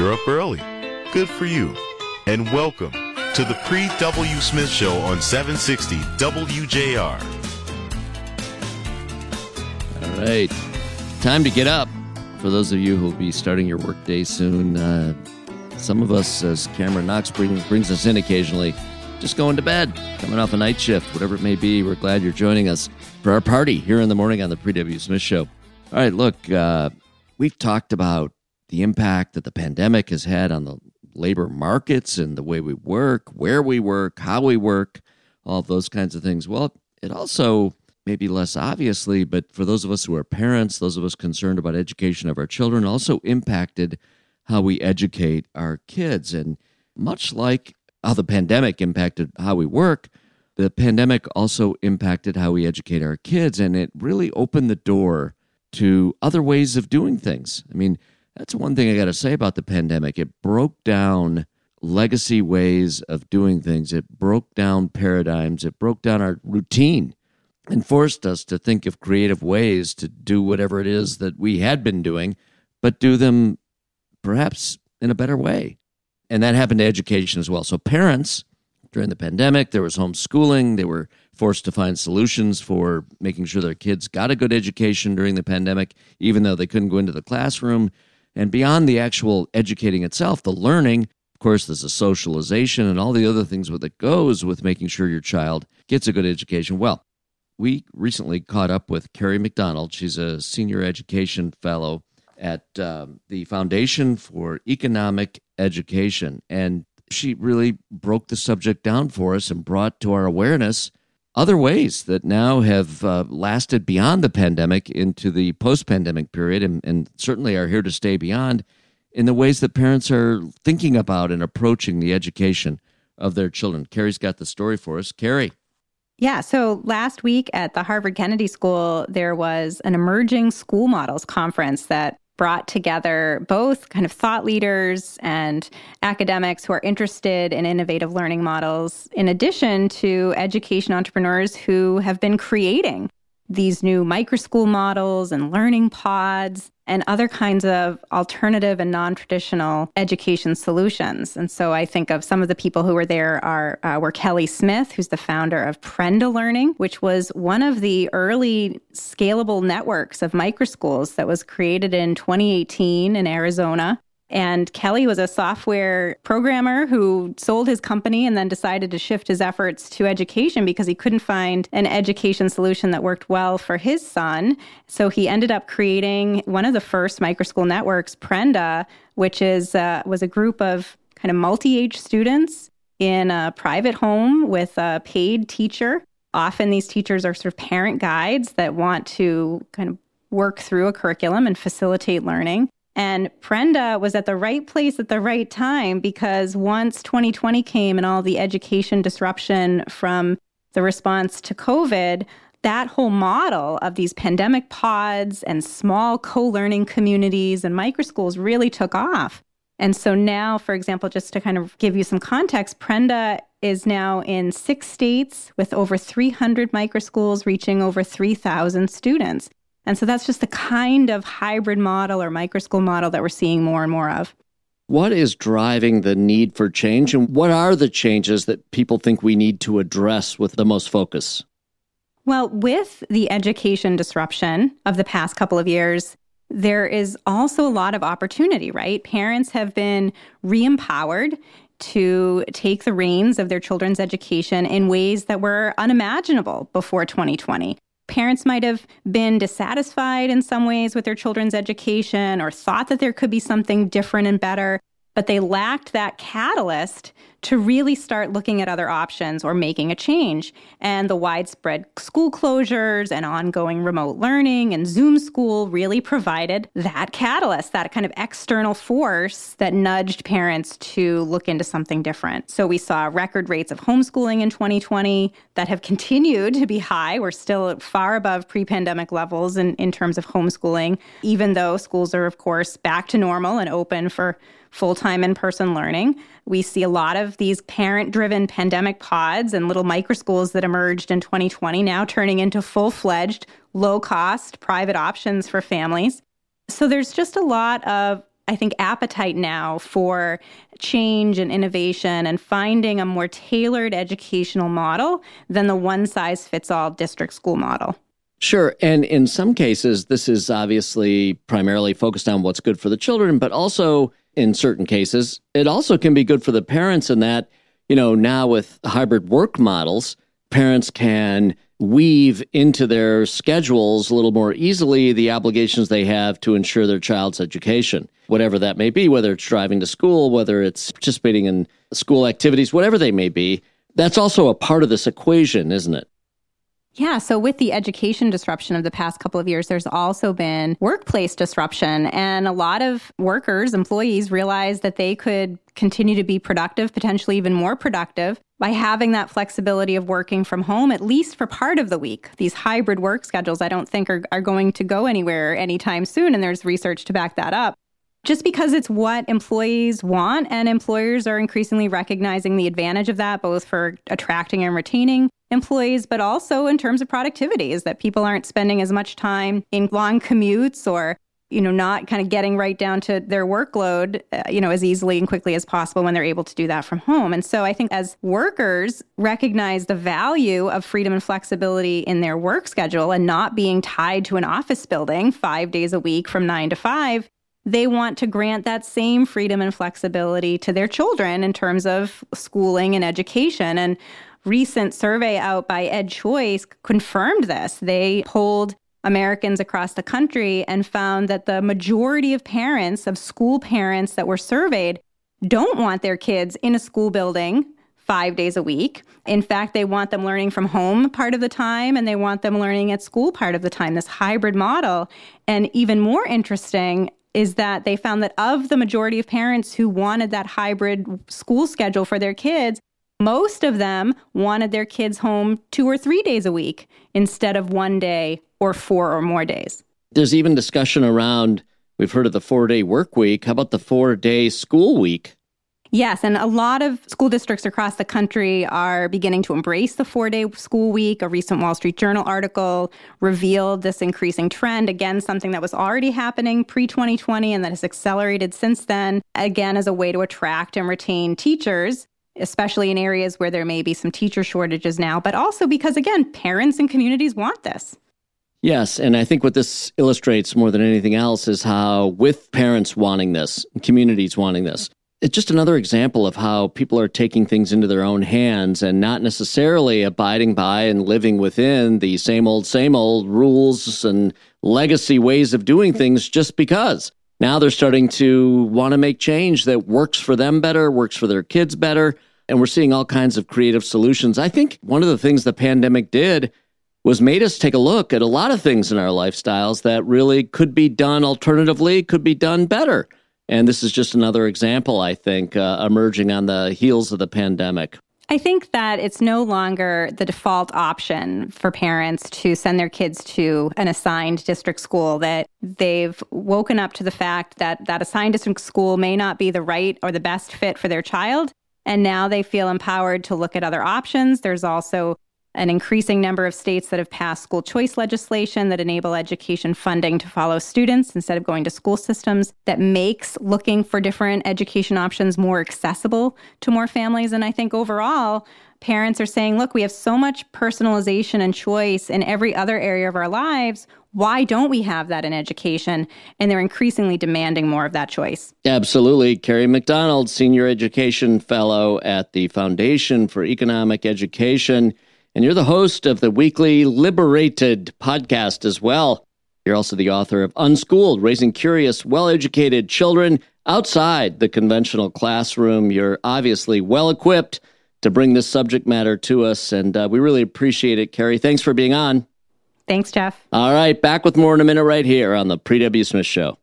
You're up early. Good for you. And welcome to the Paul W. Smith Show on 760 WJR. All right. Time to get up. For those of you who will be starting your workday soon, uh, some of us, as Cameron Knox brings, brings us in occasionally, just going to bed, coming off a night shift, whatever it may be. We're glad you're joining us for our party here in the morning on the Paul W. Smith Show. All right, look, uh, we've talked about the impact that the pandemic has had on the labor markets and the way we work, where we work, how we work, all those kinds of things. Well, it also, maybe less obviously, but for those of us who are parents, those of us concerned about education of our children, also impacted how we educate our kids. And much like how the pandemic impacted how we work, the pandemic also impacted how we educate our kids. And it really opened the door to other ways of doing things. I mean, that's one thing I got to say about the pandemic. It broke down legacy ways of doing things, it broke down paradigms, it broke down our routine and forced us to think of creative ways to do whatever it is that we had been doing, but do them perhaps in a better way. And that happened to education as well. So, parents, during the pandemic, there was homeschooling. They were forced to find solutions for making sure their kids got a good education during the pandemic, even though they couldn't go into the classroom. And beyond the actual educating itself, the learning, of course, there's a socialization and all the other things with it goes with making sure your child gets a good education. Well, we recently caught up with Kerry McDonald. She's a senior education fellow at um, the Foundation for Economic Education. And she really broke the subject down for us and brought to our awareness other ways that now have uh, lasted beyond the pandemic into the post pandemic period and, and certainly are here to stay beyond in the ways that parents are thinking about and approaching the education of their children. Kerry's got the story for us. Kerry. Yeah. So last week at the Harvard Kennedy School, there was an emerging school models conference that brought together both kind of thought leaders and academics who are interested in innovative learning models, in addition to education entrepreneurs who have been creating these new microschool models and learning pods and other kinds of alternative and non-traditional education solutions. And so I think of some of the people who were there are uh, were Kelly Smith, who's the founder of Prenda Learning, which was one of the early scalable networks of microschools that was created in 2018 in Arizona. And Kelly was a software programmer who sold his company and then decided to shift his efforts to education because he couldn't find an education solution that worked well for his son. So he ended up creating one of the first microschool networks, Prenda, which is uh, was a group of kind of multi-age students in a private home with a paid teacher. Often these teachers are sort of parent guides that want to kind of work through a curriculum and facilitate learning. And Prenda was at the right place at the right time because once 2020 came and all the education disruption from the response to COVID, that whole model of these pandemic pods and small co learning communities and microschools really took off. And so now, for example, just to kind of give you some context, Prenda is now in six states with over 300 microschools reaching over 3,000 students. And so that's just the kind of hybrid model or microschool model that we're seeing more and more of. What is driving the need for change, and what are the changes that people think we need to address with the most focus? Well, with the education disruption of the past couple of years, there is also a lot of opportunity, right? Parents have been re empowered to take the reins of their children's education in ways that were unimaginable before 2020 parents might have been dissatisfied in some ways with their children's education or thought that there could be something different and better, but they lacked that catalyst to really start looking at other options or making a change. And the widespread school closures and ongoing remote learning and Zoom school really provided that catalyst, that kind of external force that nudged parents to look into something different. So we saw record rates of homeschooling in 2020 that have continued to be high. We're still far above pre pandemic levels in, in terms of homeschooling, even though schools are, of course, back to normal and open for full time in person learning. We see a lot of these parent driven pandemic pods and little micro schools that emerged in 2020 now turning into full fledged, low cost private options for families. So there's just a lot of I think, appetite now for change and innovation and finding a more tailored educational model than the one size fits all district school model. Sure. And in some cases, this is obviously primarily focused on what's good for the children, but also in certain cases, it also can be good for the parents in that, you know, now with hybrid work models, parents can weave into their schedules a little more easily the obligations they have to ensure their child's education, whatever that may be, whether it's driving to school, whether it's participating in school activities, whatever they may be. That's also a part of this equation, isn't it? Yeah. So, with the education disruption of the past couple of years, there's also been workplace disruption. And a lot of workers, employees realize that they could continue to be productive, potentially even more productive, by having that flexibility of working from home, at least for part of the week. These hybrid work schedules, I don't think, are, are going to go anywhere anytime soon. And there's research to back that up just because it's what employees want and employers are increasingly recognizing the advantage of that both for attracting and retaining employees but also in terms of productivity is that people aren't spending as much time in long commutes or you know not kind of getting right down to their workload uh, you know as easily and quickly as possible when they're able to do that from home and so i think as workers recognize the value of freedom and flexibility in their work schedule and not being tied to an office building 5 days a week from 9 to 5 they want to grant that same freedom and flexibility to their children in terms of schooling and education. And recent survey out by EdChoice confirmed this. They polled Americans across the country and found that the majority of parents, of school parents that were surveyed, don't want their kids in a school building five days a week. In fact, they want them learning from home part of the time and they want them learning at school part of the time, this hybrid model. And even more interesting, is that they found that of the majority of parents who wanted that hybrid school schedule for their kids, most of them wanted their kids home two or three days a week instead of one day or four or more days. There's even discussion around, we've heard of the four day work week. How about the four day school week? Yes, and a lot of school districts across the country are beginning to embrace the four day school week. A recent Wall Street Journal article revealed this increasing trend. Again, something that was already happening pre 2020 and that has accelerated since then, again, as a way to attract and retain teachers. Especially in areas where there may be some teacher shortages now, but also because, again, parents and communities want this. Yes, and I think what this illustrates more than anything else is how, with parents wanting this, communities wanting this, it's just another example of how people are taking things into their own hands and not necessarily abiding by and living within the same old, same old rules and legacy ways of doing things just because. Now they're starting to want to make change that works for them better, works for their kids better. And we're seeing all kinds of creative solutions. I think one of the things the pandemic did was made us take a look at a lot of things in our lifestyles that really could be done alternatively, could be done better. And this is just another example, I think, uh, emerging on the heels of the pandemic. I think that it's no longer the default option for parents to send their kids to an assigned district school, that they've woken up to the fact that that assigned district school may not be the right or the best fit for their child. And now they feel empowered to look at other options. There's also an increasing number of states that have passed school choice legislation that enable education funding to follow students instead of going to school systems that makes looking for different education options more accessible to more families and i think overall parents are saying look we have so much personalization and choice in every other area of our lives why don't we have that in education? And they're increasingly demanding more of that choice. Absolutely. Kerry McDonald, Senior Education Fellow at the Foundation for Economic Education and you're the host of the weekly Liberated podcast as well. You're also the author of Unschooled Raising Curious, Well Educated Children Outside the Conventional Classroom. You're obviously well equipped to bring this subject matter to us, and uh, we really appreciate it, Kerry. Thanks for being on. Thanks, Jeff. All right, back with more in a minute right here on The Paul W. Smith Show.